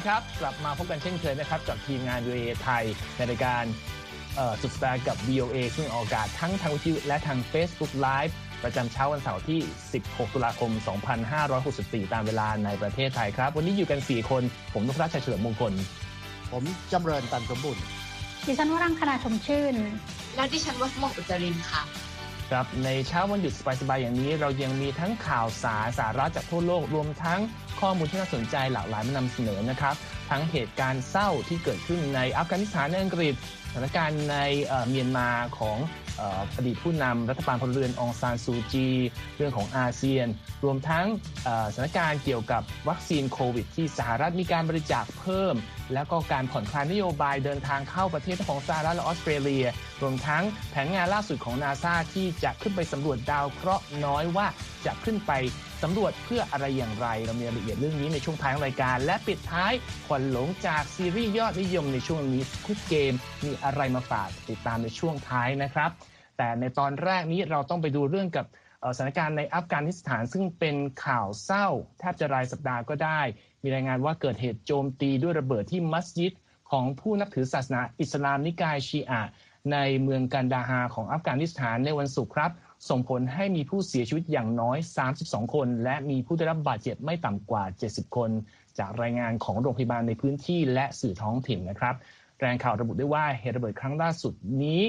ดีครับ กลับมาพบกันเช่นเคยนะครับ กับทีมงาน VOA ไทยในรายการสุดสัปดาห์กับ VOA ซึ่งออกอากาศทั้งทางวิทยุและทาง Facebook Live ประจำเช้าวันเสาร์ที่ 16 ตุลาคม 2564 ตามเวลาในประเทศไทยครับ วันนี้อยู่กัน 4 คน ผมนุพรัชชัยเฉลิมมงคล ผมจำเริญตันสมบุญดิฉันวรังคณาชมชื่น และดิฉันวัฒมงอุจรินค่ะ ครับ ในเช้าวันหยุดสบายๆอย่างนี้ เรายังมีทั้งข่าวสารสาระจากทั่วโลกรวมทั้ง ข้อมูลที่น่าสนใจหลากหลายมานำเสนอนะครับ ทั้งเหตุการณ์เศร้าที่เกิดขึ้นในอัฟกานิสถานอังกฤษสถานการณ์ในเมียนมาของอดีตผู้นำรัฐบาลพลเรือนองซานซูจี เรื่องของอาเซียน รวมทั้งสถานการณ์เกี่ยวกับวัคซีนโควิด ที่สหรัฐมีการบริจาคเพิ่ม แล้วก็การผ่อนคลายนโยบายเดินทางเข้าประเทศของสหรัฐและออสเตรเลีย รวมทั้งแผนงานล่าสุดของนาซาที่จะขึ้นไปสำรวจดาวเคราะห์น้อยว่าจะขึ้นไป สำรวจเพื่ออะไรอย่างไร เรามีรายละเอียดเรื่องนี้ในช่วงท้ายของรายการ และปิดท้ายขวัญหลงจากซีรีส์ยอดนิยมในช่วงนี้คุกเกมมีอะไรมาฝากติดตามในช่วงท้ายนะครับ แต่ในตอนแรกนี้เราต้องไปดูเรื่องกับสถานการณ์ในอัฟกานิสถานซึ่งเป็นข่าวเศร้า แทบจะรายสัปดาห์ก็ได้ มีรายงานว่าเกิดเหตุโจมตีด้วยระเบิดที่มัสยิดของผู้นับถือศาสนาอิสลามนิกายชีอะในเมืองกันดาฮาของอัฟกานิสถานในวันศุกร์ครับ ส่งผลให้มีผู้เสียชีวิตอย่างน้อย 32 คน และมีผู้ได้รับบาดเจ็บไม่ต่ำกว่า 70 คน จากรายงานของโรงพยาบาลในพื้นที่และสื่อท้องถิ่นนะครับรายงานข่าวระบุได้ว่าเหตุระเบิดครั้งล่าสุดนี้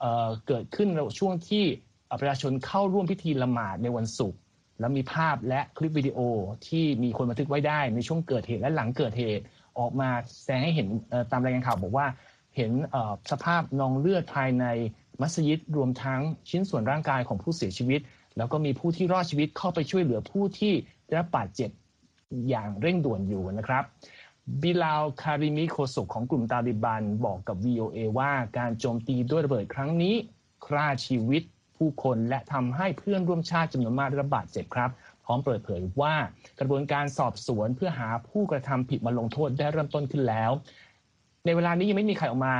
เเกิดขึ้นในช่วงที่ประชาชนเข้าร่วมพิธีละหมาดในวันศุกร์แล้วมีภาพและคลิปวิดีโอที่มีคนบันทึกไว้ได้ในช่วงเกิดเหตุและหลังเกิดเหตุออกมาแสดงให้เห็นตามรายงานข่าวบอกว่า เห็นสภาพนองเลือดภายใน มัสยิดรวมทั้งชิ้นส่วนร่างกายของผู้เสียชีวิต แล้วก็มีผู้ที่รอดชีวิตเข้าไปช่วยเหลือผู้ที่ได้รับบาดเจ็บอย่างเร่งด่วนอยู่นะครับบิลาล คาริมี โฆษกของกลุ่มตาลิบันบอกกับ VOA ว่าการโจมตีด้วยระเบิดครั้งนี้ฆ่าชีวิตผู้คนและทำให้เพื่อนร่วมชาติจำนวนมากได้รับบาดเจ็บครับ พร้อมเปิดเผยว่ากระบวนการสอบสวนเพื่อหาผู้กระทำผิดมาลงโทษได้เริ่มต้นขึ้นแล้ว ในเวลานี้ยังไม่มีใครออกมา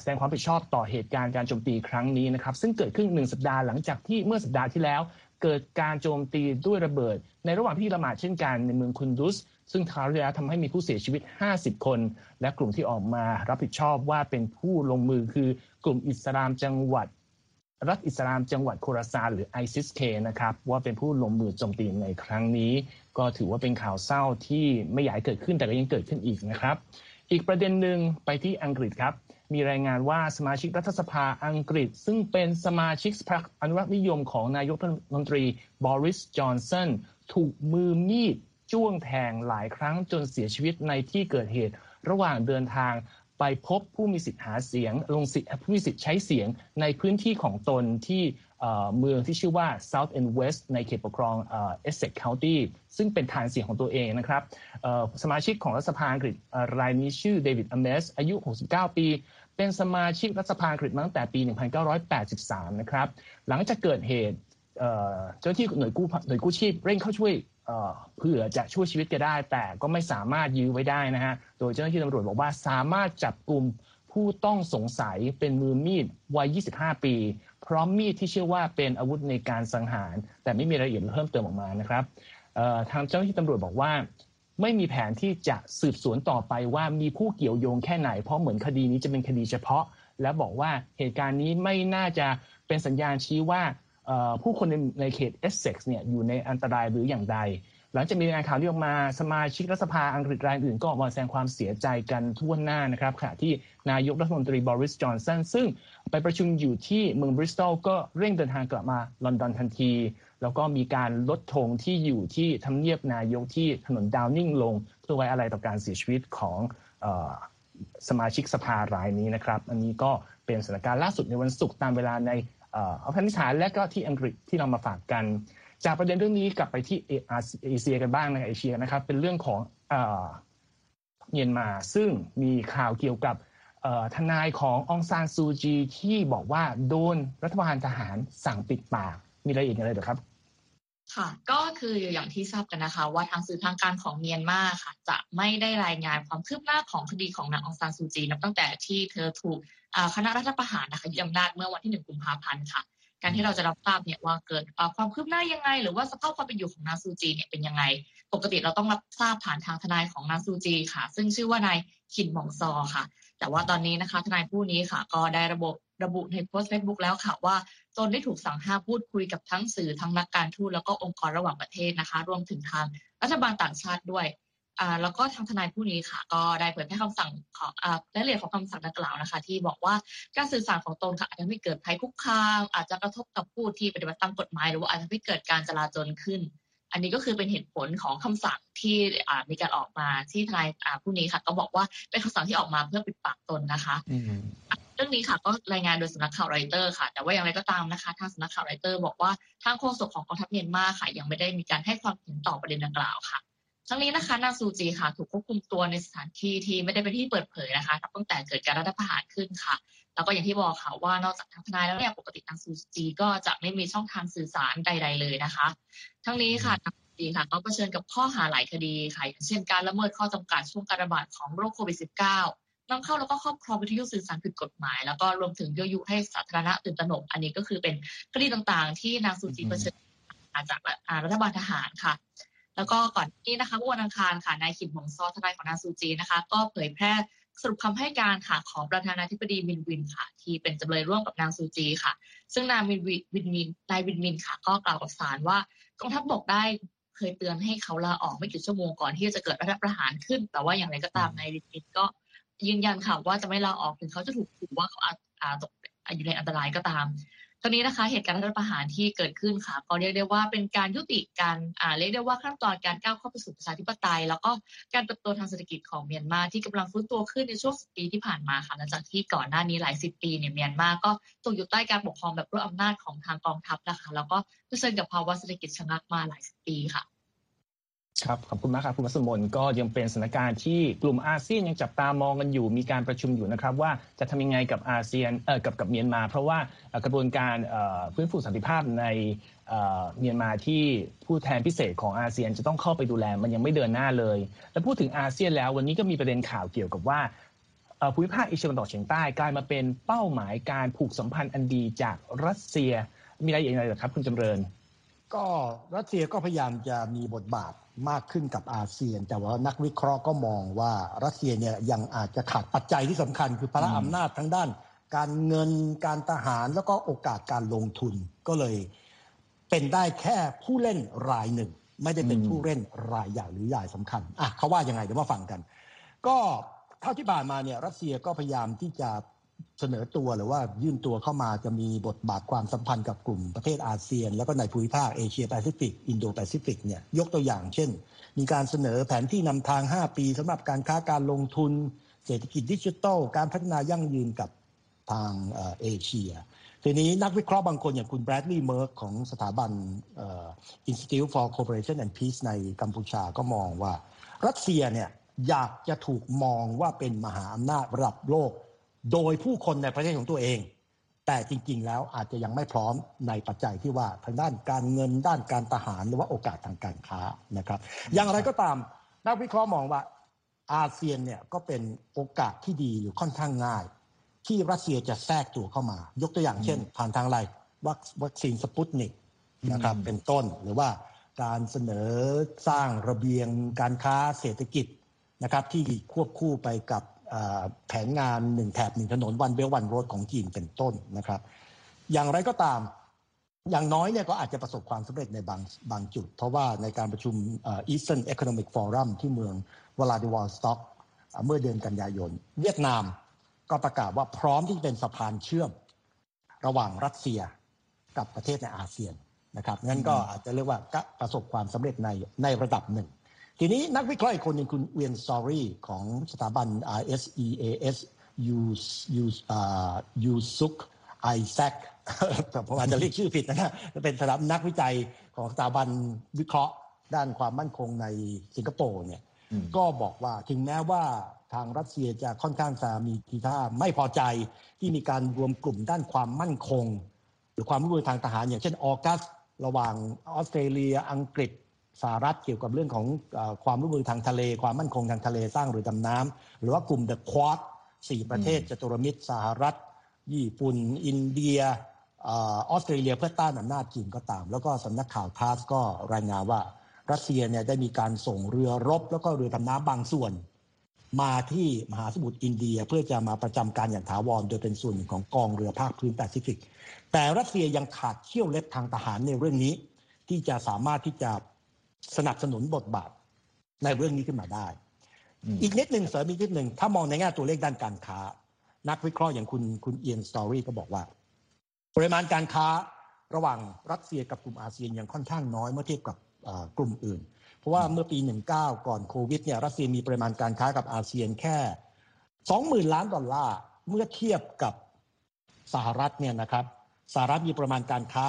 แสดงความผิดชอบต่อเหตุการณ์การโจมตีครั้งนี้นะครับ ซึ่งเกิดขึ้นหนึ่งสัปดาห์หลังจากที่เมื่อสัปดาห์ที่แล้ว เกิดการโจมตีด้วยระเบิด ในระหว่างที่ละหมาดเช่นกันในเมืองคุนดุส ซึ่งคราวที่แล้วทำให้มีผู้เสียชีวิต 50 คน และกลุ่มที่ออกมารับผิดชอบว่าเป็นผู้ลงมือคือกลุ่มอิสลามจังหวัด รัฐอิสลามจังหวัดโคราซานหรือไอซิสเคนะครับว่าเป็นผู้ลงมือโจมตีในครั้งนี้ ก็ถือว่าเป็นข่าวเศร้าที่ไม่อยากเกิดขึ้นแต่ก็ยังเกิดขึ้นอีกนะครับ อีกประเด็นหนึ่งไปที่อังกฤษครับ มีรายงานว่าสมาชิกรัฐสภาอังกฤษ ซึ่งเป็นสมาชิกพรรคอนุรักษ์นิยมของนายกรัฐมนตรีบริสจอนสันถูกมือมีดจ้วงแทงหลายครั้งจนเสียชีวิตในที่เกิดเหตุ ระหว่างเดินทางไปพบผู้มีสิทธิ์หาเสียง ลงสิทธิ์ผู้มีสิทธิ์ใช้เสียงในพื้นที่ของตนที่ เมืองที่ชื่อว่า South and West ในเขตปกครองเอสเซ็กคาวตี้ซึ่งเป็นฐานเสียงของตัวเองนะครับสมาชิกของรัฐสภาอังกฤษรายนี้ชื่อเดวิดอเมสอายุ 69 ปี เป็นสมาชิกรัฐสภาอังกฤษมาตั้งแต่ปี 1983 นะครับ หลังจากเกิดเหตุเจ้าที่หน่วยกู้หน่วยกู้ชีพเร่งเข้าช่วยเพื่อจะช่วยชีวิตแกได้ แต่ก็ไม่สามารถยื้อไว้ได้นะฮะ โดยเจ้าหน้าที่ตำรวจบอกว่าสามารถจับกลุ่ม ผู้ต้องสงสัยเป็นมือมีดวัย 25 ปี พร้อมมีดที่เชื่อว่าเป็นอาวุธในการสังหาร แต่ไม่มีรายละเอียดเพิ่มเติมออกมานะครับทางเจ้าหน้าที่ตำรวจบอกว่า ไม่มีแผนที่จะสืบสวนต่อไปว่ามีผู้เกี่ยวโยงแค่ไหน เพราะเหมือนคดีนี้จะเป็นคดีเฉพาะ และบอกว่าเหตุการณ์นี้ไม่น่าจะเป็นสัญญาณชี้ว่าผู้คนในเขตเอสเซ็กซ์เนี่ยอยู่ในอันตรายหรืออย่างใด หลังจากมีรายงานข่าวนี้ออกมาสมาชิกรัฐสภาอังกฤษรายอื่นก็ออกมาแสดงความเสียใจกันทั่วหน้านะครับขณะที่นายกรัฐมนตรีบริสจอนสันซึ่งไปประชุมอยู่ที่เมืองบริสตอลก็เร่งเดินทางกลับมาลอนดอนทันที แล้วก็มีการลดธงที่อยู่ที่ทำเนียบนายกที่ถนนดาวนิ่งลง เพื่อไว้อะไรต่อการเสียชีวิตของสมาชิกสภารายนี้นะครับ อันนี้ก็เป็นสถานการณ์ล่าสุดในวันศุกร์ตามเวลาในอัฟกานิสถานและก็ที่อังกฤษที่เรามาฝากกัน จากประเด็นเรื่องนี้กลับไปที่เอเชียกันบ้างในเอเชียนะครับ เป็นเรื่องของเมียนมาซึ่งมีข่าวเกี่ยวกับทนายขององซานซูจีที่บอกว่าโดนรัฐบาลทหารสั่งปิดปาก มีรายละเอียดอะไรหรือครับค่ะก็คืออย่างที่ทราบกันนะคะ ว่าทางสื่อทางการของเมียนมาค่ะ จะไม่ได้รายงานความคืบหน้าของคดีของนางองซานซูจีนับตั้งแต่ที่เธอถูกคณะรัฐประหารนะคะยึดอำนาจเมื่อวันที่หนึ่งกุมภาพันธ์ค่ะ การที่เราจะรับทราบเนี่ยว่าเกิดความคืบหน้ายังไง หรือว่าสภาพความเป็นอยู่ของนางซูจีเนี่ยเป็นยังไง ปกติเราต้องรับทราบผ่านทางทนายของนางซูจีค่ะ ซึ่งชื่อว่านายขินหมองซอค่ะ แต่ว่าตอนนี้นะคะทนายผู้นี้ค่ะ ก็ได้ระบบระบุในโพสต์เฟซบุ๊กแล้วค่ะว่าตนได้ถูกสั่งห้ามพูดคุยกับทั้งสื่อทั้งนักการทูตแล้วก็องค์กรระหว่างประเทศนะคะ รวมถึงทางรัฐบาลต่างชาติด้วย แล้วก็ทางทนายผู้นี้ค่ะ ก็ได้เผยแพร่คำสั่งของอ่ารายละเอียดของคำสั่งดังกล่าวนะคะ ที่บอกว่าการสื่อสารของตนค่ะอาจจะไม่เกิดภัยคุกคามอาจจะกระทบกับผู้ที่ปฏิบัติตามกฎหมาย หรือว่าอาจจะไม่เกิดการจลาจลขึ้น อันนี้ก็คือเป็นเหตุผลของคำสั่งที่อ่ามีการออกมาที่ทนายอ่าผู้นี้ค่ะ ก็บอกว่าเป็นคำสั่งที่ออกมาเพื่อปิดปากตนนะคะเรื่องนี้ค่ะก็รายงานโดยสำนักข่าวไรเตอร์ค่ะ แต่ว่าอย่างไรก็ตามนะคะ ทางสำนักข่าวไรเตอร์บอกว่าทางโฆษกของกองทัพเมียนมาค่ะ ยังไม่ได้มีการให้ความเห็นต่อประเด็นดังกล่าวค่ะ ทั้งนี้นะคะนางซูจีค่ะ ถูกควบคุมตัวในสถานที่ที่ไม่ได้เป็นที่เปิดเผยนะคะตั้งแต่เกิดการรัฐประหารขึ้นค่ะ แล้วก็อย่างที่บอกค่ะว่านอกจากทางทนายแล้วเนี่ยปกตินางซูจีก็จะไม่มีช่องทางสื่อสารใด ๆ เลยนะคะ ทั้งนี้ค่ะนางซูจีค่ะก็เผชิญกับข้อหาหลายคดีค่ะอย่างเช่นการละเมิดข้อจำกัดช่วงการระบาดของโรคโควิด -19 นำเข้าแล้วก็ครอบครองวิทยุสื่อสารผิดกฎหมาย แล้วก็รวมถึงยั่วยุให้สาธารณะตื่นตระหนก อันนี้ก็คือเป็นคดีต่างๆ ที่นางซูจีเผชิญจากรัฐบาลทหารค่ะ แล้วก็ก่อนนี้นะคะเมื่อวันอังคารค่ะนายขิมหงซอทนายของนางซูจีนะคะ ก็เผยแพร่สรุปคำให้การค่ะของประธานาธิบดีวินวินค่ะ ที่เป็นจำเลยร่วมกับนางซูจีค่ะ ซึ่งนายวินวินวินนายวินวินค่ะ ก็กล่าวกับศาลว่ากองทัพบกได้เคยเตือนให้เขาลาออกไม่กี่ชั่วโมงก่อนที่จะเกิดรัฐประหารขึ้น แต่ว่าอย่างไรก็ตามนายวินวินก็ยืนยันค่ะว่าจะไม่ลาออกถึงเขาจะถูกขู่ว่าเขาอาจตกอยู่ในอันตรายก็ตาม ตอนนี้นะคะเหตุการณ์รัฐประหารที่เกิดขึ้นค่ะ ก็เรียกได้ว่าเป็นการยุติการอ่าเรียกได้ว่าขั้นตอนการก้าวเข้าไปสู่ประชาธิปไตย แล้วก็การเติบโตทางเศรษฐกิจของเมียนมาที่กำลังฟื้นตัวขึ้นในช่วงสิบปีที่ผ่านมาค่ะหลังจากที่ก่อนหน้านี้หลายสิบปีเนี่ยเมียนมาก็ตกอยู่ใต้การปกครองแบบรวบอำนาจของทางกองทัพนะคะ แล้วก็เผชิญกับภาวะเศรษฐกิจชะงักมาหลายสิบปีค่ะ ครับขอบคุณมากครับคุณวัสมนก็ยังเป็นสถานการณ์ที่กลุ่มอาเซียนยังจับตามองกันอยู่มีการประชุมอยู่นะครับว่าจะทำยังไงกับอาเซียนเอ่อกับกับเมียนมา เพราะว่ากระบวนการฟื้นฟูสันติภาพในเมียนมาที่ผู้แทนพิเศษของอาเซียนจะต้องเข้าไปดูแลมันยังไม่เดินหน้าเลย และพูดถึงอาเซียนแล้ววันนี้ก็มีประเด็นข่าวเกี่ยวกับว่าภูมิภาคเอเชียตะวันออกเฉียงใต้กลายมาเป็นเป้าหมายการผูกสัมพันธ์อันดีจากรัสเซียมีอะไรอย่างไรหรอครับ คุณจำเริญ ก็รัสเซียก็พยายามจะมีบทบาท มากขึ้นกับอาเซียน แต่ว่านักวิเคราะห์ก็มองว่ารัสเซียเนี่ยยังอาจจะขาดปัจจัยที่สำคัญ คือพละอำนาจทั้งด้าน การเงินการทหารแล้วก็โอกาสการลงทุนก็เลยเป็นได้แค่ผู้เล่นรายหนึ่ง ไม่ได้เป็นผู้เล่นรายใหญ่หรือใหญ่สำคัญอะเขาว่ายังไงเดี๋ยวมาฟังกัน ก็เท่าที่ผ่านมาเนี่ยรัสเซียก็พยายามที่จะ เสนอตัวหรือว่ายื่นตัวเข้ามาจะมีบทบาทความสัมพันธ์กับกลุ่มประเทศอาเซียน แล้วก็ในภูมิภาคเอเชียแปซิฟิกอินโดแปซิฟิกเนี่ยยกตัวอย่างเช่น มีการเสนอแผนที่นำทาง 5 ปีสำหรับการค้าการลงทุน เศรษฐกิจดิจิทัล การพัฒนายั่งยืนกับทางเอเชีย ทีนี้นักวิเคราะห์บางคนอย่างคุณแบรดลีย์เมิร์กของสถาบัน Institute for Cooperation and Peace ในกัมพูชาก็มองว่า รัสเซียเนี่ยอยากจะถูกมองว่าเป็นมหาอำนาจระดับโลก โดยผู้คนในประเทศของตัวเอง แต่จริงๆ แล้วอาจจะยังไม่พร้อมในปัจจัยที่ว่าทางด้านการเงินด้านการทหารหรือว่าโอกาสทางการค้านะครับ อย่างไรก็ตามนักวิเคราะห์มองว่าอาเซียนเนี่ยก็เป็นโอกาสที่ดีอยู่ค่อนข้างง่าย ที่รัสเซียจะแทรกตัวเข้ามา ยกตัวอย่างเช่น ผ่านทางอะไรวัคซีนสปุตนิกนะครับเป็นต้นหรือว่าการเสนอสร้างระเบียงการค้าเศรษฐกิจนะครับที่ควบคู่ไปกับ แผนงานหนึ่งแถบหนึ่งถนนวันเบลวันโรดของจีนเป็นต้นนะครับ อย่างไรก็ตามอย่างน้อยเนี่ยก็อาจจะประสบความสำเร็จในบางบางจุด เพราะว่าในการประชุม Eastern Economic Forum ที่เมืองวลาดิวอสต็อกเมื่อเดือนกันยายน เวียดนามก็ประกาศว่าพร้อมที่จะเป็นสะพานเชื่อม ระหว่างรัสเซียกับประเทศในอาเซียนนะครับงั้นก็อาจจะเรียกว่าประสบความสำเร็จในในระดับหนึ่ง ทีนี้นักวิเคราะห์อีกคนหนึ่งคุณเวียนซอรี่ของสถาบัน RSEAS ยูยูยูซุกไอแซคผมอาจจะเรียกชื่อผิดนะ เป็นสถาบันนักวิจัยของสถาบันวิเคราะห์ด้านความมั่นคงในสิงคโปร์เนี่ย ก็บอกว่าถึงแม้ว่าทางรัสเซียจะค่อนข้างจะมีทีท่าไม่พอใจที่มีการรวมกลุ่มด้านความมั่นคง หรือความร่วมมือทางทหาร อย่างเช่นออกัส ระหว่างออสเตรเลียอังกฤษ สหรัฐเกี่ยวกับเรื่องของอความร่วมมือทางทะเล ความมั่นคงทางทะเลสร้างเรือดำน้ำหรือว่ากลุ่มเดอะควอดสี่ประเทศจตุรมิตรสหรัฐ ญี่ปุ่น อินเดียออสเตรเลียเพื่อต้านอำนาจจีนก็ตาม แล้วก็สำนักข่าวทาสก็รายงานว่า รัสเซียเนี่ยได้มีการส่งเรือรบ แล้วก็เรือดำน้ำบางส่วน มาที่มหาสมุทรอินเดียเพื่อจะมาประจำการอย่างถาวรโดยเป็นส่วนหนึ่งของกองเรือภาคพื้นแปซิฟิก แต่รัสเซียยังขาดเขี้ยวเล็บทางทหารในเรื่องนี้ ที่จะสามารถที่จะ สนับสนุนบทบาทในเรื่องนี้ขึ้นมาได้ อีกนิดหนึ่งเสริมอีกนิดหนึ่งถ้ามองในแง่ตัวเลขด้านการค้า นักวิเคราะห์อย่างคุณคุณเอียนสตอรี่ก็บอกว่า ปริมาณการค้าระหว่างรัสเซียกับกลุ่มอาเซียนยังค่อนข้างน้อยเมื่อเทียบกับกลุ่มอื่น เพราะว่าเมื่อปี 19 ก่อนโควิดเนี่ยรัสเซียมีปริมาณการค้ากับอาเซียนแค่ 20,000 ล้านดอลลาร์เมื่อเทียบกับสหรัฐเนี่ยนะครับสหรัฐมีประมาณการค้า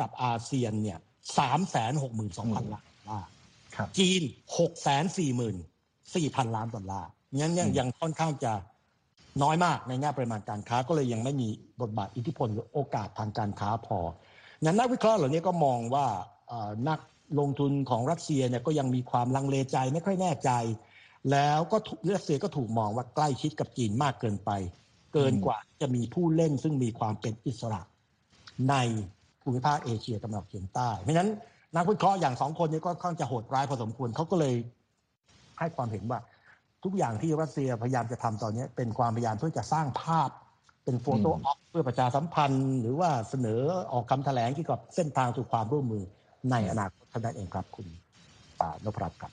กับอาเซียนเนี่ยสามแสนหกหมื่นสองพันล้านดอ ลลาร์จีนหกแสนสี่หมื่นสี่พันล้านดอลลาร์งั้นยังยังค่อนข้างจะน้อยมากในแง่ปริมาณการค้าก็เลยยังไม่มีบทบาทอิทธิพลหรือโอกาสทางการค้าพองั้นนักวิเคราะห์เหล่านี้ก็มองว่านักลงทุนของรัสเซียเนี่ยก็ยังมีความลังเลใจไม่ค่อยแน่ใจ แล้วก็รัสเซียก็ถูกมองว่าใกล้ชิดกับจีนมากเกินไป เกินกว่าจะมีผู้เล่นซึ่งมีความเป็นอิสระในภูมิภาคเอเชียตะวันออกเฉียงใต้เพราะฉะนั้น นักวิเคราะห์อย่างสองคนนี้ก็ค่อนจะโหดร้ายพอสมควรเขาก็เลยให้ความเห็นว่า ทุกอย่างที่รัสเซียพยายามจะทำตอนนี้เป็นความพยายามเพื่อจะสร้างภาพเป็นโฟโต้ออฟเพื่อประชาสัมพันธ์ หรือว่าเสนอออกคำแถลงเกี่ยวกับเส้นทางสู่ความร่วมมือในอนาคตท่านเองครับคุณปานพรัตน์ครับ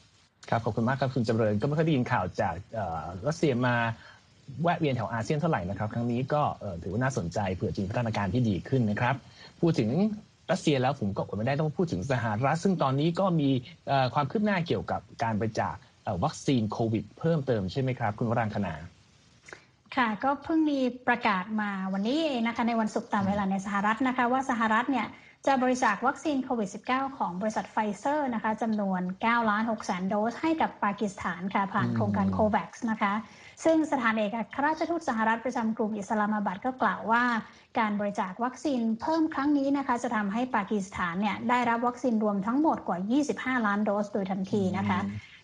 ครับขอบคุณมากครับคุณจำเริญก็ไม่เคยได้ยินข่าวจากรัสเซียมาแวะเวียนแถวอาเซียนเท่าไหร่นะครับ ครั้งนี้ก็ถือว่าน่าสนใจเผื่อจีนพัฒนาการที่ดีขึ้นนะครับ พูดถึง รัสเซียแล้วผมก็อดไม่ได้ต้องพูดถึงสหรัฐ ซึ่งตอนนี้ก็มีความคืบหน้าเกี่ยวกับการบริจาควัคซีนโควิด เพิ่มเติมใช่ไหมครับ คุณวรังคณาค่ะก็เพิ่งมีประกาศมาวันนี้เองนะคะในวันศุกร์ตามเวลาในสหรัฐนะคะว่าสหรัฐเนี่ย จะบริจาควัคซีนโควิด -19 ของบริษัทไฟเซอร์นะคะจำนวน9ล้าน6แสนโดสให้กับปากีสถานค่ะผ่านโครงการโควัคนะคะ ซึ่งสถานเอกอัครราชทูตสหรัฐประจำกรุงอิสลามาบัดก็กล่าวว่า การบริจาควัคซีนเพิ่มครั้งนี้นะคะ จะทำให้ปากีสถานเนี่ยได้รับวัคซีนรวมทั้งหมดกว่า 25 ล้านโดสโดยทันทีนะคะ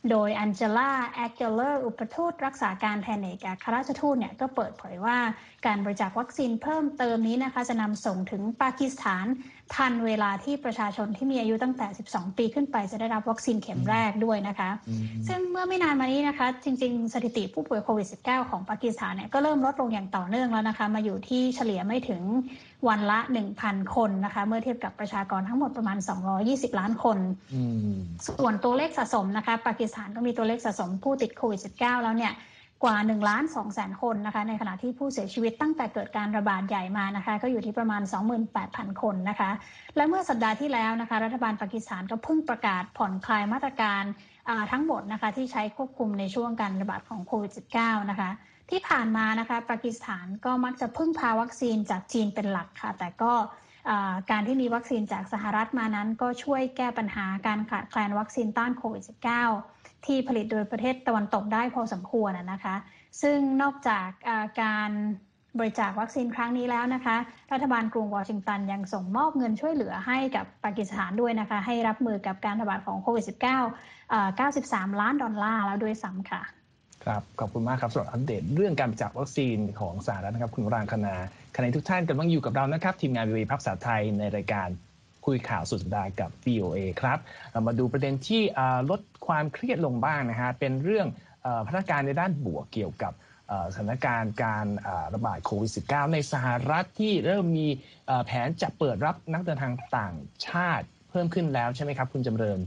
โดยอันเจล่าแอคเกลเลอร์อุปทูตรักษาการแทนเอกอัครราชทูตเนี่ยก็เปิดเผยว่าการบริจาควัคซีนเพิ่มเติมนี้นะคะ จะนำส่งถึงปากีสถานทันเวลาที่ประชาชนที่มีอายุตั้งแต่ 12 ปีขึ้นไปจะได้รับวัคซีนเข็มแรกด้วยนะคะ ซึ่งเมื่อไม่นานมานี้นะคะ จริง ๆ สถิติผู้ป่วยโควิด -19 ของปากีสถานเนี่ยก็เริ่มลดลงอย่างต่อเนื่องแล้วนะคะ มาอยู่ที่เฉลี่ยไม่ถึงวันละ 1,000 คนนะคะ เมื่อเทียบกับประชากรทั้งหมดประมาณ 220 ล้านคน ส่วนตัวเลขสะสมนะคะ ปากีสถานก็มีตัวเลขสะสมผู้ติดโควิด -19 แล้วเนี่ย กว่า1ล้าน2แสนคนนะคะในขณะที่ผู้เสียชีวิตตั้งแต่เกิดการระบาดใหญ่มานะคะก็อยู่ที่ประมาณ 28,000 คนนะคะ และเมื่อสัปดาห์ที่แล้วนะคะรัฐบาลปากีสถานก็เพิ่งประกาศผ่อนคลายมาตรการทั้งหมดนะคะที่ใช้ควบคุมในช่วงการระบาดของโควิด -19 นะคะที่ผ่านมานะคะปากีสถานก็มักจะพึ่งพาวัคซีนจากจีนเป็นหลักค่ะ แต่ก็การที่มีวัคซีนจากสหรัฐมานั้น ก็ช่วยแก้ปัญหาการขาดแคลนวัคซีนต้านโควิด -19 ที่ผลิตโดยประเทศตะวันตกได้พอสมควรนะคะ ซึ่งนอกจากาการบริจาควัคซีนครั้งนี้แล้วนะคะ รัฐบาลกรุงวอชิงตันยังส่งมอบเงินช่วยเหลือให้กับปากีสถานด้วยนะคะ ให้รับมือกับการระบาดของโควิด -19 93 ล้านดอลลาร์แล้วด้วยซ้ำค่ะ ครับ ขอบคุณมากครับสำหรับอัปเดตเรื่องการบริจาควัคซีนของสหรัฐนะครับ คุณรางคณาขณะทุกท่านกำลังอยู่กับเรานะครับ ทีมงานวีภาษาไทยในรายการ คุยข่าวสุดสัปดาห์กับ VOA ครับเรามาดูประเด็นที่ลดความเครียดลงบ้างนะฮะเป็นเรื่องพัฒนาการในด้านบวกเกี่ยวกับสถานการณ์การระบาดโควิด -19 ในสหรัฐที่เริ่มมีแผนจะเปิดรับนักเดินทางต่างชาติเพิ่มขึ้นแล้วใช่ไหมครับ คุณจำเริญ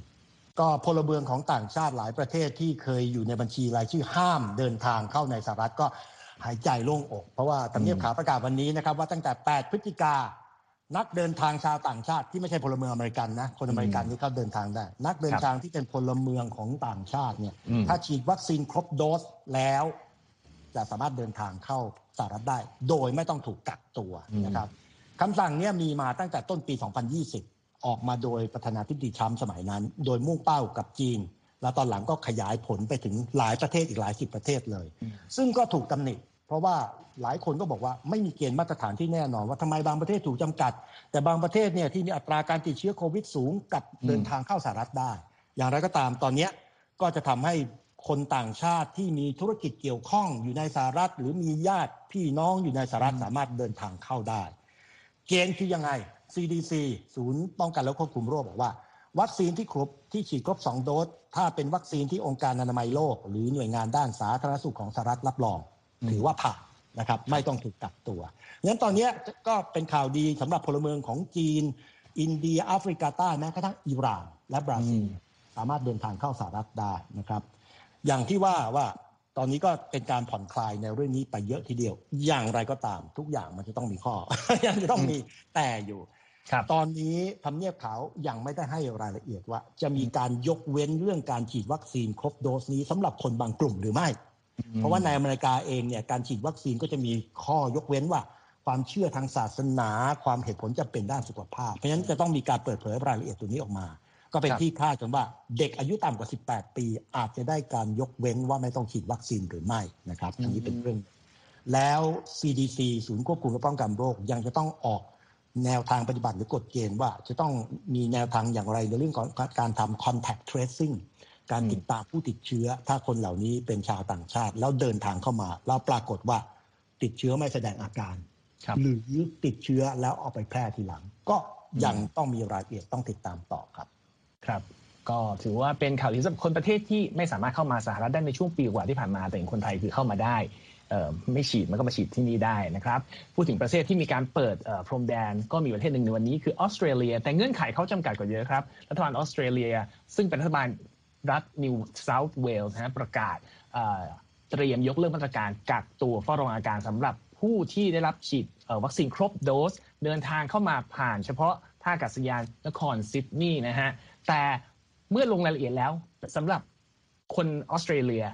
ก็พลเมืองของต่างชาติหลายประเทศที่เคยอยู่ในบัญชีรายชื่อห้ามเดินทางเข้าในสหรัฐก็หายใจโล่งอก เพราะว่าตำเนียบข่าวประกาศวันนี้นะครับว่าตั้งแต่ 8 พฤศจิกา นักเดินทางชาวต่างชาติที่ไม่ใช่พลเมืองอเมริกันนะคนอเมริกันที่เขาเดินทางได้ นักเดินทางที่เป็นพลเมืองของต่างชาติเนี่ย ถ้าฉีดวัคซีนครบโดสแล้ว จะสามารถเดินทางเข้าสหรัฐได้ โดยไม่ต้องถูกกักตัวนะครับคำสั่งนี้มีมาตั้งแต่ต้นปี 2020 ออกมาโดยประธานาธิบดีทรัมป์สมัยนั้น โดยมุ่งเป้ากับจีน แล้วตอนหลังก็ขยายผลไปถึงหลายประเทศอีกหลายสิบประเทศเลย ซึ่งก็ถูกตำหนิ เพราะว่าหลายคนก็บอกว่าไม่มีเกณฑ์มาตรฐานที่แน่นอน ว่าทำไมบางประเทศถูกจำกัด แต่บางประเทศเนี่ยที่มีอัตราการติดเชื้อโควิดสูงกับเดินทางเข้าสหรัฐได้ อย่างไรก็ตามตอนนี้ก็จะทำให้คนต่างชาติที่มีธุรกิจเกี่ยวข้องอยู่ในสหรัฐ หรือมีญาติพี่น้องอยู่ในสหรัฐสามารถเดินทางเข้าได้ เกณฑ์คือยังไง CDC ศูนย์ป้องกันและควบคุมโรคบอกว่า วัคซีนที่ครบที่ฉีดครบ 2 โดส ถ้าเป็นวัคซีนที่องค์การอนามัยโลก หรือหน่วยงานด้านสาธารณสุขของสหรัฐรับรอง ถือว่าผ่านนะครับไม่ต้องถูกกักตัวงั้นตอนนี้ก็เป็นข่าวดีสำหรับพลเมืองของจีน อินเดียแอฟริกาใต้แม้กระทั่งอิหร่าน และบราซิลสามารถเดินทางเข้าสหรัฐได้นะครับ อย่างที่ว่าว่าตอนนี้ก็เป็นการผ่อนคลายในเรื่องนี้ไปเยอะทีเดียว อย่างไรก็ตาม ทุกอย่างมันจะต้องมีข้อ ยังจะต้องมีแต่อยู่ตอนนี้ทำเนียบขาวยังไม่ได้ให้รายละเอียดว่า จะมีการยกเว้นเรื่องการฉีดวัคซีนครบโดสนี้สำหรับคนบางกลุ่มหรือไม่ เพราะว่าในอเมริกาเองเนี่ยการฉีดวัคซีนก็จะมีข้อยกเว้นว่า ความเชื่อทางศาสนา ความเหตุผลจะเป็นด้านสุขภาพ เพราะฉะนั้นจะต้องมีการเปิดเผยรายละเอียดตัวนี้ออกมา ก็เป็นที่คาดกันว่าเด็กอายุต่ำกว่า 18 ปี อาจจะได้การยกเว้นว่าไม่ต้องฉีดวัคซีนหรือไม่นะครับอันนี้เป็นเรื่อง แล้ว CDC ศูนย์ควบคุมและป้องกันโรคยังจะต้องออกแนวทางปฏิบัติหรือกฎเกณฑ์ว่าจะต้องมีแนวทางอย่างไรในเรื่องของการทำ contact tracing การติดตามผู้ติดเชื้อ ถ้าคนเหล่านี้เป็นชาวต่างชาติ แล้วเดินทางเข้ามา แล้วปรากฏว่าติดเชื้อไม่แสดงอาการรหรือติดเชื้อแล้วเอาไปแพร่ทีหลัง ก็ยังต้องมีรายละเอียดต้องติดตามต่อครับ ครับ ก็ถือว่าเป็นข่าวดีสำหรับคนประเทศที่ไม่สามารถเข้ามาสหรัฐได้ในช่วงปีกว่าที่ผ่านมาแต่คนไทยคือเข้ามาได้ไม่ฉีดมันก็มาฉีดที่นี่ได้นะครับ พูดถึงประเทศที่มีการเปิดพรมแดนก็มีประเทศหนึ่งในวันนี้คือออสเตรเลีย แต่เงื่อนไขเขาจำกัดกว่าเยอะครับ รัฐบาลออสเตรเลีย ซึ่งเป็นรัฐบาล รัฐนิวเซาท์เวลส์นะประกาศเตรียมยกเลิกมาตรการกักตัวเฝ้าระวังอาการสำหรับผู้ที่ได้รับฉีดวัคซีนครบโดส เดินทางเข้ามาผ่านเฉพาะท่าอากาศยานนครซิดนีย์นะฮะ แต่เมื่อลงรายละเอียดแล้วสำหรับคนออสเตรเลีย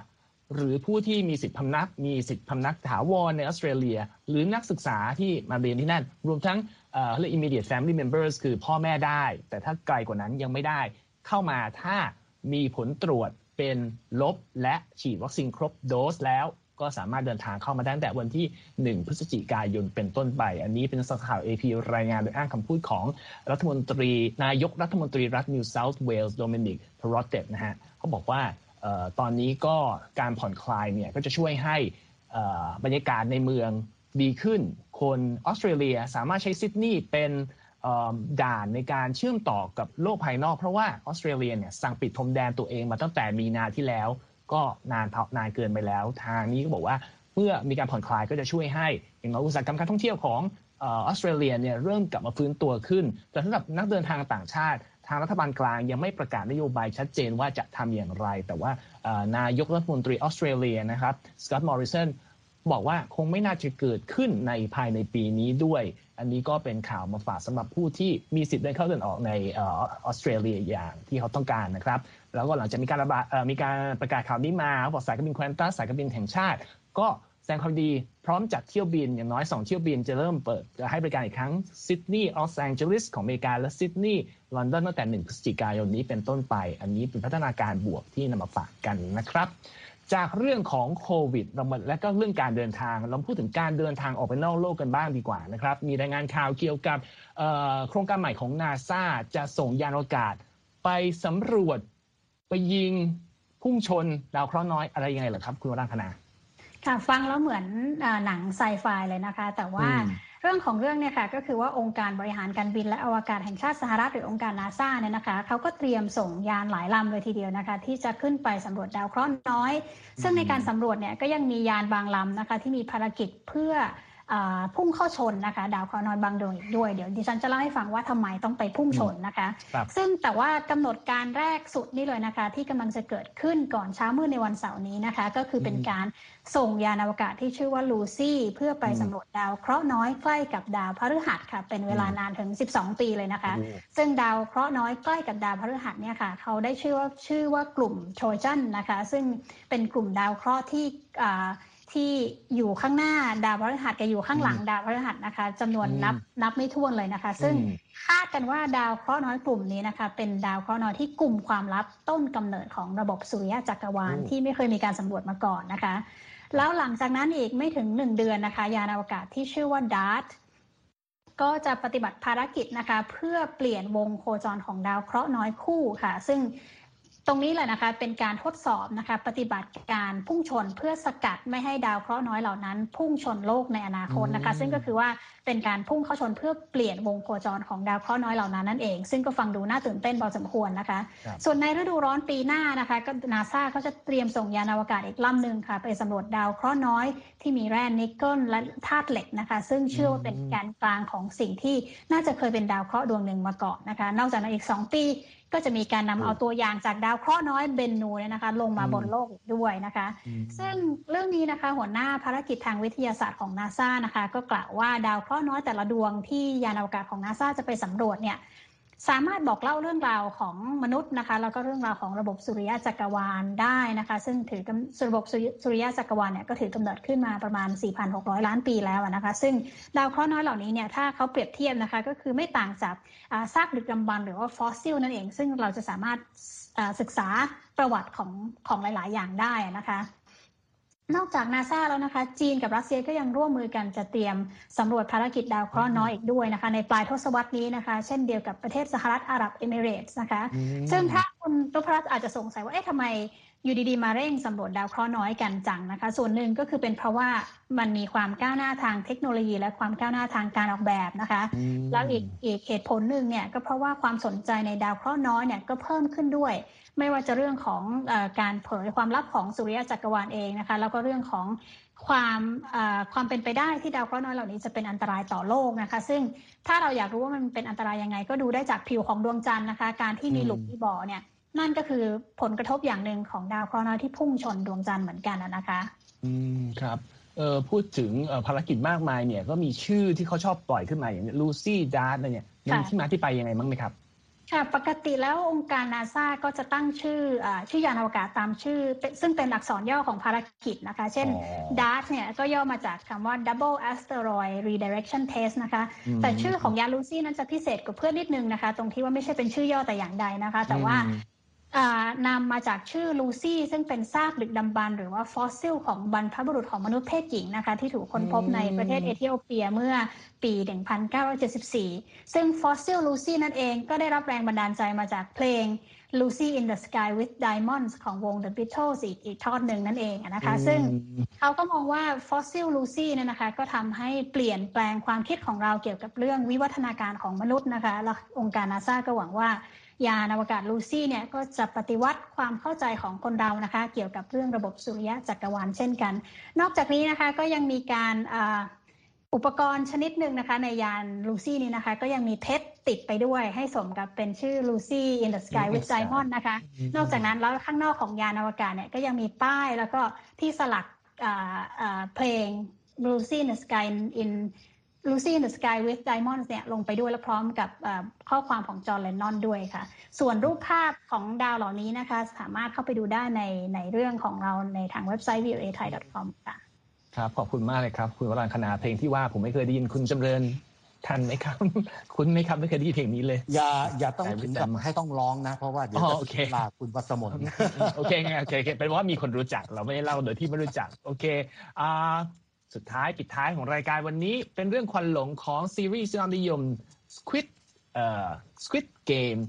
หรือผู้ที่มีสิทธิพำนัก มีสิทธิพำนักถาวรในออสเตรเลีย หรือนักศึกษาที่มาเรียนที่นั่น รวมทั้งเอ่อเรียก immediate family members คือพ่อแม่ได้ แต่ถ้าไกลกว่านั้นยังไม่ได้เข้ามาถ้า มีผลตรวจเป็นลบและฉีดวัคซีนครบโดสแล้วก็สามารถเดินทางเข้ามาได้ตั้งแต่วันที่ 1 พฤศจิกายนเป็นต้นไป อันนี้เป็นสำนักข่าว AP รายงานโดยอ้างคำพูดของรัฐมนตรี นายกรัฐมนตรีรัฐนิวเซาท์เวลส์โดมินิกพารอตเตนะฮะเขาบอกว่าตอนนี้ก็การผ่อนคลายเนี่ยก็จะช่วยให้บรรยากาศในเมืองดีขึ้น คนออสเตรเลียสามารถใช้ซิดนีย์เป็น ด่านในการเชื่อมต่อกับโลกภายนอกเพราะว่าออสเตรเลียเนี่ยสั่งปิดพรมแดนตัวเองมาตั้งแต่มีนาที่แล้ว ก็นานนานเกินไปแล้ว ทางนี้ก็บอกว่าเมื่อมีการผ่อนคลายก็จะช่วยให้อย่างน้อยอุตสาหกรรมการท่องเที่ยวของออสเตรเลียเนี่ยเริ่มกลับมาฟื้นตัวขึ้น แต่สำหรับนักเดินทางต่างชาติ ทางรัฐบาลกลางยังไม่ประกาศนโยบายชัดเจนว่าจะทำอย่างไร แต่ว่านายกรัฐมนตรีออสเตรเลียนะครับสกอตต์มอริสันบอกว่าคงไม่น่าจะเกิดขึ้นในภายในปีนี้ด้วย อันนี้ก็เป็นข่าวมาฝากสำหรับผู้ที่มีสิทธิ์เดินเข้าเดินออกในออสเตรเลียอย่างที่เขาต้องการนะครับ แล้วก็หลังจากมีการระบาดมีการประกาศข่าวนี้มาบอกสายการบินแควนตัสสายการบินแห่งชาติ ก็แสดงความยินดีพร้อมจัดเที่ยวบินอย่างน้อย 2 เที่ยวบินจะเริ่มเปิดจะให้บริการอีกครั้งซิดนีย์ลอสแองเจลิสของอเมริกาและซิดนีย์ลอนดอนตั้งแต่ 1 พฤศจิกายนนี้เป็นต้นไป อันนี้เป็นพัฒนาการบวกที่นำมาฝากกันนะครับ จากเรื่องของโควิดเรามาและก็เรื่องการเดินทาง เราพูดถึงการเดินทางออกไปนอกโลกกันบ้างดีกว่านะครับ มีรายงานข่าวเกี่ยวกับโครงการใหม่ของนาซาจะส่งยานอวกาศ ไปสำรวจไปยิงพุ่งชนดาวเคราะห์น้อยอะไรยังไงเหรอครับ คุณวรังคณาค่ะฟังแล้วเหมือนหนังไซไฟเลยนะคะ แต่ว่า เรื่องของเรื่องเนี่ยค่ะก็คือว่าองค์การบริหารการบินและอวกาศแห่งชาติสหรัฐหรือองค์การนาซาเนี่ยนะคะเขาก็เตรียมส่งยานหลายลำเลยทีเดียวนะคะ ที่จะขึ้นไปสำรวจดาวเคราะห์น้อย ซึ่งในการสำรวจเนี่ยก็ยังมียานบางลำนะคะ ที่มีภารกิจเพื่อ พุ่งเข้าชนนะคะ ดาวเคราะห์น้อยบางดวงอีกด้วย เดี๋ยวดิฉันจะเล่าให้ฟังว่าทำไมต้องไปพุ่งชนนะคะ ซึ่งแต่ว่ากำหนดการแรกสุดนี่เลยนะคะ ที่กำลังจะเกิดขึ้นก่อนเช้ามืดในวันเสาร์นี้นะคะ ก็คือเป็นการส่งยานอวกาศที่ชื่อว่าลูซี่เพื่อไปสำรวจดาวเคราะห์น้อยใกล้กับดาวพฤหัสค่ะ เป็นเวลานานถึง 12 ปีเลยนะคะ ซึ่งดาวเคราะห์น้อยใกล้กับดาวพฤหัสเนี่ยค่ะ เขาได้ชื่อว่าชื่อว่ากลุ่มโทรจันนะคะ ซึ่งเป็นกลุ่มดาวเคราะห์ที่ ที่อยู่ข้างหน้าดาวพฤหัสกับอยู่ข้างหลังดาวพฤหัสนะคะจำนวนนับนับไม่ถ้วนเลยนะคะ ซึ่งคาดกันว่าดาวเคราะห์น้อยกลุ่มนี้นะคะ เป็นดาวเคราะห์น้อยที่กลุ่มความลับต้นกำเนิดของระบบสุริยะจักรวาลที่ไม่เคยมีการสำรวจมาก่อนนะคะ แล้วหลังจากนั้นอีกไม่ถึงหนึ่งเดือนนะคะ ยานอวกาศที่ชื่อว่าดาร์ตก็จะปฏิบัติภารกิจนะคะ เพื่อเปลี่ยนวงโคจรของดาวเคราะห์น้อยคู่ค่ะ ซึ่ง ตรงนี้แหละนะคะเป็นการทดสอบนะคะปฏิบัติการพุ่งชนเพื่อสกัดไม่ให้ดาวเคราะห์น้อยเหล่านั้น พุ่งชนโลกในอนาคตนะคะ ซึ่งก็คือว่าเป็นการพุ่งเข้าชนเพื่อเปลี่ยนวงโคจรของดาวเคราะห์น้อยเหล่านั้นนั่นเอง ซึ่งก็ฟังดูน่าตื่นเต้นพอสมควรนะคะ ส่วนในฤดูร้อนปีหน้านะคะก็นาซาก็จะเตรียมส่งยานอวกาศอีกลำหนึ่งค่ะ ไปสำรวจดาวเคราะห์น้อยที่มีแร่นิกเกิลและธาตุเหล็กนะคะ ซึ่งเชื่อว่าเป็นแกนกลางของสิ่งที่น่าจะเคยเป็นดาวเคราะห์ดวงหนึ่งมาก่อนนะคะ นอกจากนั้นอีก 2 ปี ก็จะมีการนำเอาตัวอย่างจากดาวเคราะห์น้อยเบนนูเนี่ยนะคะ ลงมาบนโลกอีกด้วยนะคะ ซึ่งเรื่องนี้นะคะ หัวหน้าภารกิจทางวิทยาศาสตร์ของนาซานะคะ ก็กล่าวว่าดาวเคราะห์น้อยแต่ละดวงที่ยานอวกาศของนาซาจะไปสำรวจเนี่ย สามารถบอกเล่าเรื่องราวของมนุษย์นะคะแล้วก็เรื่องราวของระบบสุริยะจักรวาลได้นะคะ ซึ่งถือระบบสุริยะจักรวาลเนี่ยก็ถือกำเนิดขึ้นมาประมาณ 4,600 ล้านปีแล้วนะคะ ซึ่งดาวเคราะห์น้อยเหล่านี้เนี่ยถ้าเขาเปรียบเทียบนะคะก็คือไม่ต่างจากซากดึกดำบรรพ์หรือว่าฟอสซิลนั่นเอง ซึ่งเราจะสามารถศึกษาประวัติของของหลาย ๆ อย่างได้นะคะ นอกจากนาซาแล้วนะคะ จีนกับรัสเซียก็ยังร่วมมือกันจะเตรียมสำรวจภารกิจดาวเคราะห์น้อยอีกด้วยนะคะ ในปลายทศวรรษนี้นะคะ เช่นเดียวกับประเทศสหรัฐอาหรับเอมิเรตส์นะคะ ซึ่งถ้าคุณตุพรัตอาจจะสงสัยว่าเอ๊ะทำไมอยู่ดีๆ มาเร่งสำรวจดาวเคราะห์น้อยกันจังนะคะ ส่วนหนึ่งก็คือเป็นเพราะว่ามันมีความก้าวหน้าทางเทคโนโลยี และความก้าวหน้าทางการออกแบบนะคะ แล้วอีกอีกเหตุผลหนึ่งเนี่ยก็เพราะว่าความสนใจในดาวเคราะห์น้อยเนี่ยก็เพิ่มขึ้นด้วย ไม่ว่าจะเรื่องของอการเผยความลับของสุริยะจักรวาลเองนะคะ แล้วก็เรื่องของความความเป็นไปได้ที่ดาวเคราะห์น้อยเหล่านี้จะเป็นอันตรายต่อโลกนะคะ ซึ่งถ้าเราอยากรู้ว่ามันเป็นอันตรายยังไง ก็ดูได้จากผิวของดวงจันทร์นะคะ การที่มีหลุมที่บ่อเนี่ยนั่นก็คือผลกระทบอย่างหนึ่งของดาวเคราะห์น้อยที่พุ่งชนดวงจันทร์เหมือนกันนะคะ อืมครับเออพูดถึงภารกิจมากมายเนี่ยก็มีชื่อที่เขาชอบปล่อยขึ้นมาอย่างลูซี่ DART อะไรเนี่ยมีที่มาที่ไปยังไงบ้างไหมครับ ค่ะปกติแล้วองค์การนาซาก็จะตั้งชื่ออชื่อยานอวกาศตามชื่อ ซึ่งเป็นอักษรย่อของภารกิจนะคะ เช่น DART เนี่ยก็ย่อมาจากคำว่า Double Asteroid Redirection Test นะคะ แต่ชื่อของยานลูซี่นั้นจะพิเศษกว่าเพื่อนนิดนึงนะคะ ตรงที่ว่าไม่ใช่เป็นชื่อย่อแต่อย่างใดนะคะ แต่ว่า นำมาจากชื่อลูซี่ซึ่งเป็นซากดึกดำบรรพ์หรือว่าฟอสซิลของบรรพบุรุษของมนุษย์เพศหญิงนะคะที่ถูกค้นพบในประเทศเอธิโอเปียเมื่อปี 1974 ซึ่งฟอสซิลลูซี่นั่นเองก็ได้รับแรงบันดาลใจมาจากเพลง Lucy in the Sky with Diamonds ของวง The Beatles อีกอีกทอดหนึ่งนั่นเองนะคะ ซึ่งเขาก็มองว่าฟอสซิลลูซี่เนี่ยนะคะ ก็ทำให้เปลี่ยนแปลงความคิดของเราเกี่ยวกับเรื่องวิวัฒนาการของมนุษย์นะคะ และองค์การนาซาก็หวังว่ายานอวกาศลูซี่เนี่ยก็จะปฏิวัติความเข้าใจของคนเรานะคะ เกี่ยวกับเรื่องระบบสุริยะจักรวาลเช่นกัน นอกจากนี้นะคะก็ยังมีการ อุปกรณ์ชนิดหนึ่งนะคะ ในยานลูซี่นี้นะคะ ก็ยังมีเพชรติดไปด้วยให้สมกับเป็นชื่อ Lucy in the Sky with Diamond นะคะ นอกจากนั้นแล้วข้างนอกของยานอวกาศเนี่ยก็ยังมีป้ายแล้วก็ที่สลักเพลง Lucy in the Sky in Lucy in the Sky with Diamonds เนี่ยลงไปด้วยและพร้อมกับข้อความของจอร์แลนนอนด้วยค่ะ ส่วนรูปภาพของดาวเหล่านี้นะคะ สามารถเข้าไปดูได้ในในเรื่องของเราในทางเว็บไซต์ voa thai com ค่ะ ครับขอบคุณมากเลยครับ คุณวรังคณาเพลงที่ว่าผมไม่เคยได้ยินคุณจำเริญทันไหมครับ คุณไหมครับไม่เคยได้ยินเพลงนี้เลย อย่าอย่าต้องถึงกับให้ต้องร้องนะ เพราะว่าเดี๋ยวจะลาคุณวัสมนโอเคไงโอเคเป็นว่ามีคนรู้จักเราไม่ได้เล่าโดยที่ไม่รู้จัก โอเคอ่าสุดท้ายปิดท้ายของรายการวันนี้ เป็นเรื่องควันหลงของซีรีส์ยอดนิยม Squid เอ่อ Squid Game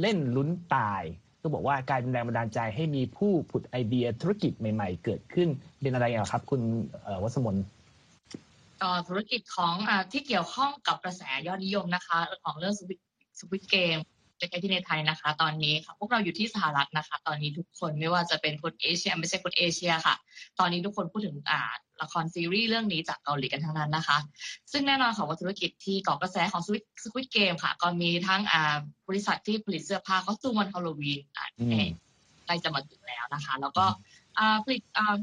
เล่นลุ้นตาย ก็บอกว่ากลายเป็นแรงบันดาลใจให้มีผู้ผุดไอเดียธุรกิจใหม่ ๆ เกิดขึ้นเป็นอะไรอะครับ คุณวัสมนธุรกิจของอที่เกี่ยวข้องกับกระแสยอดนิยมนะคะ ของเรื่องสวิตสวิตเกม จะใช้ที่ในไทยนะคะ ตอนนี้ค่ะพวกเราอยู่ที่สหรัฐนะคะ ตอนนี้ทุกคนไม่ว่าจะเป็นคนเอเชีย ไม่ใช่คนเอเชียค่ะ ตอนนี้ทุกคนพูดถึงอ่าละครซีรีส์เรื่องนี้จากเกาหลีกันทั้งนั้นนะคะ ซึ่งแน่นอนค่ะว่าธุรกิจที่ก่อกระแสของสวิตสวิตเกมค่ะ ก็มีทั้งอ่าบริษัทที่ผลิตเสื้อผ้า costume วันฮาโลวีนอ่าใกล้จะมาถึงแล้วนะคะ แล้วก็ ผลิต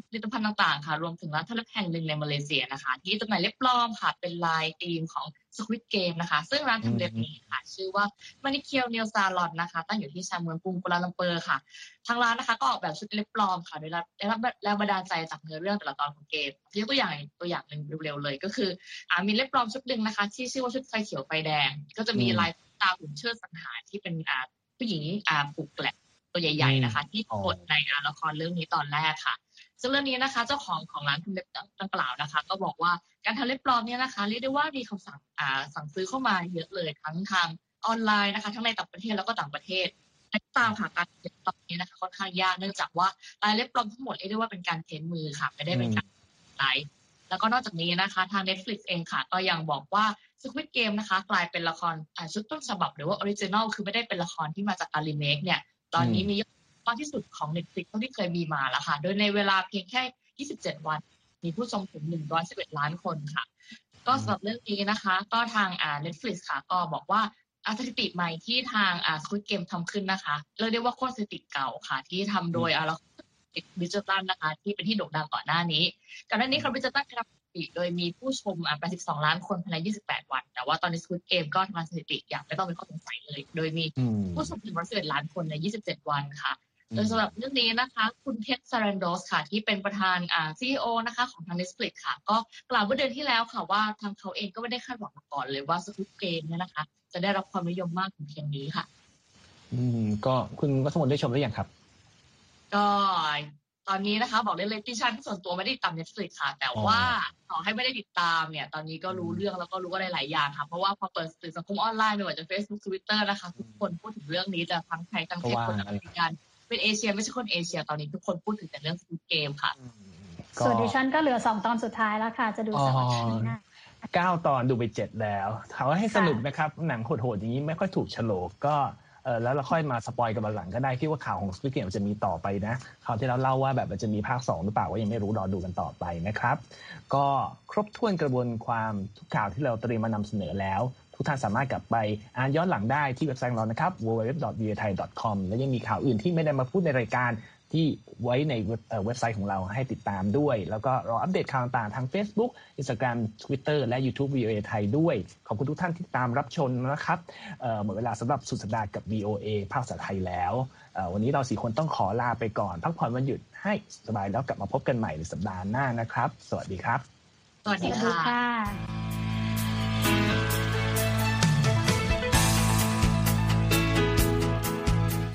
ผลิตภัณฑ์ต่างๆ ค่ะ รวมถึงร้านทำเล็บแห่งหนึ่งในมาเลเซียนะคะ ที่จำหน่ายเล็บปลอมค่ะ เป็นลายธีมของ Squid Game นะคะ ซึ่งร้านทำเล็บนี้ค่ะ ชื่อว่า Manicure Nail Salon นะคะ ตั้งอยู่ที่ชานเมืองกรุงกัวลาลัมเปอร์ค่ะ ทางร้านนะคะก็ออกแบบชุดเล็บปลอมค่ะโดยได้รับแรงบันดาลใจจากเนื้อเรื่องแต่ละตอนของเกมยกตัวอย่างตัวอย่างหนึ่งเร็วๆเลยก็คืออ่ามีเล็บปลอมชุดหนึ่งนะคะ ที่ชื่อว่าชุดไฟเขียวไฟแดง ก็จะมีลายตาหุ่นเชิดสังหารที่เป็นอ่าผู้หญิงอ่าผูกแกล ตัวใหญ่ ๆนะคะ ที่ปรากฏในละครเรื่องนี้ตอนแรกค่ะซึ่งเรื่องนี้นะคะ เจ้าของของร้านทำเล็บดังกล่าวนะคะ ก็บอกว่าการทำเล็บปลอมเนี่ยนะคะเรียกได้ว่ามีคำสั่งอ่าสั่งซื้อเข้ามาเยอะเลยทั้งทางออนไลน์นะคะ ทั้งในต่างประเทศแล้วก็ต่างประเทศตามค่ะการเล็บตอนนี้นะคะค่อนข้างยากเนื่องจากว่าลายเล็บปลอมทั้งหมดเรียกได้ว่าเป็นการเพ้นมือค่ะไม่ได้เป็นการไลฟ์แล้วก็นอกจากนี้นะคะ ทาง Netflix เองค่ะ ก็ยังบอกว่า Squid Game นะคะ กลายเป็นละครชุดต้นฉบับหรือว่า original คือไม่ได้เป็นละครที่มาจากการรีเมคเนี่ย ตอนนี้มียอดมากที่สุดของ Netflix เท่าที่เคยมีมาแล้วค่ะ โดยในเวลาเพียงแค่ 27 วัน มีผู้ชมถึง 111 ล้านคนค่ะ ก็สำหรับเรื่องนี้นะคะ ก็ทางอ่า Netflix ค่ะ ก็บอกว่าสถิติใหม่ที่ทางอ่า Squid Game ทำขึ้นนะคะเรียกได้ว่าโค่นสถิติเก่าค่ะ ที่ทำโดยอ่าดิจิตัลนะคะ ที่เป็นที่โด่งดังก่อนหน้านี้ก่อนหน้านี้คาดิจิตัลทำสถิ ติโดยมีผู้ชมอ่า82 ล้านคนภายใน 28 วัน แต่ว่าตอนนี้ Squid Game ก็ทำสถิติอย่างไม่ต้องเป็นข้อสงสัยเลย โดยมีผู้ชมถึง111ล้านคนใน 27 วันค่ะโดยสำหรับเรื่องนี้นะคะ คุณเท็ดซารันโดสค่ะ ที่เป็นประธานอ่าซีอนะคะ ของทาง Netflix ค่ะ ก็กล่าวเมื่อเดือนที่แล้วค่ะว่าทางเขาเองก็ไม่ได้คาดหวังมาก่อนเลยว่า Squid Game เนี่ยนะคะ จะได้รับความนิยมมากถึงเพียงนี้ค่ะ อืม ก็คุณก็สมมติได้ชมหรือยังครับ ก็ ตอนนี้นะคะบอกได้เลยดิฉันส่วนตัวไม่ได้ติดตาม Netflix ค่ะ แต่ว่าต่อให้ไม่ได้ติดตามเนี่ย ตอนนี้ก็รู้เรื่องแล้วก็รู้อะไรหลายอย่างค่ะเพราะว่าพอเปิดสื่อสังคมออนไลน์ไม่ว่าจะ Facebook Twitter นะคะ ทุกคนพูดถึงเรื่องนี้จะทั้งไทยทั้งเทศคนอเมริกันเป็นเอเชียไม่ใช่คนเอเชียตอนนี้ทุกคนพูดถึงแต่เรื่องสเกมค่ะส่วนดิฉันก็เหลือสองตอนสุดท้ายแล้วค่ะ จะดูสัปดาห์นี้นะเก้าตอนดูไปเจ็ดแล้วถามว่าให้สนุกนะครับ หนังโหดๆอย่างนี้ไม่ค่อยถูกฉลกก็ เออแล้วเราค่อยมา spoil กันหลังก็ได้คิดว่าข่าวของ Squid Game จะมีต่อไปนะข่าวที่เราเล่าว่าแบบมันจะมีภาค 2 หรือเปล่าก็ยังไม่รู้รอดูกันต่อไปนะครับ ก็ครบถ้วนกระบวนความทุกข่าวที่เราเตรียมมานำเสนอแล้ว ทุกท่านสามารถกลับไปอ่านย้อนหลังได้ที่เว็บไซต์เรานะครับ www.voathai.com และยังมีข่าวอื่นที่ไม่ได้มาพูดในรายการ ที่ไว้ในเว็บไซต์ของเราให้ติดตามด้วย แล้วก็รออัปเดตข่าวต่างๆ ทาง Facebook Instagram Twitter และ YouTube VOA ไทยด้วย ขอบคุณทุกท่านที่ตามรับชมนะครับหมดเวลาสำหรับสุดสัปดาห์กับ VOA ภาคภาษาไทยแล้ว วันนี้เราสี่คนต้องขอลาไปก่อน พักผ่อนวันหยุดให้สบายแล้วกลับมาพบกันใหม่ในสัปดาห์หน้านะครับ สวัสดีครับ สวัสดีค่ะ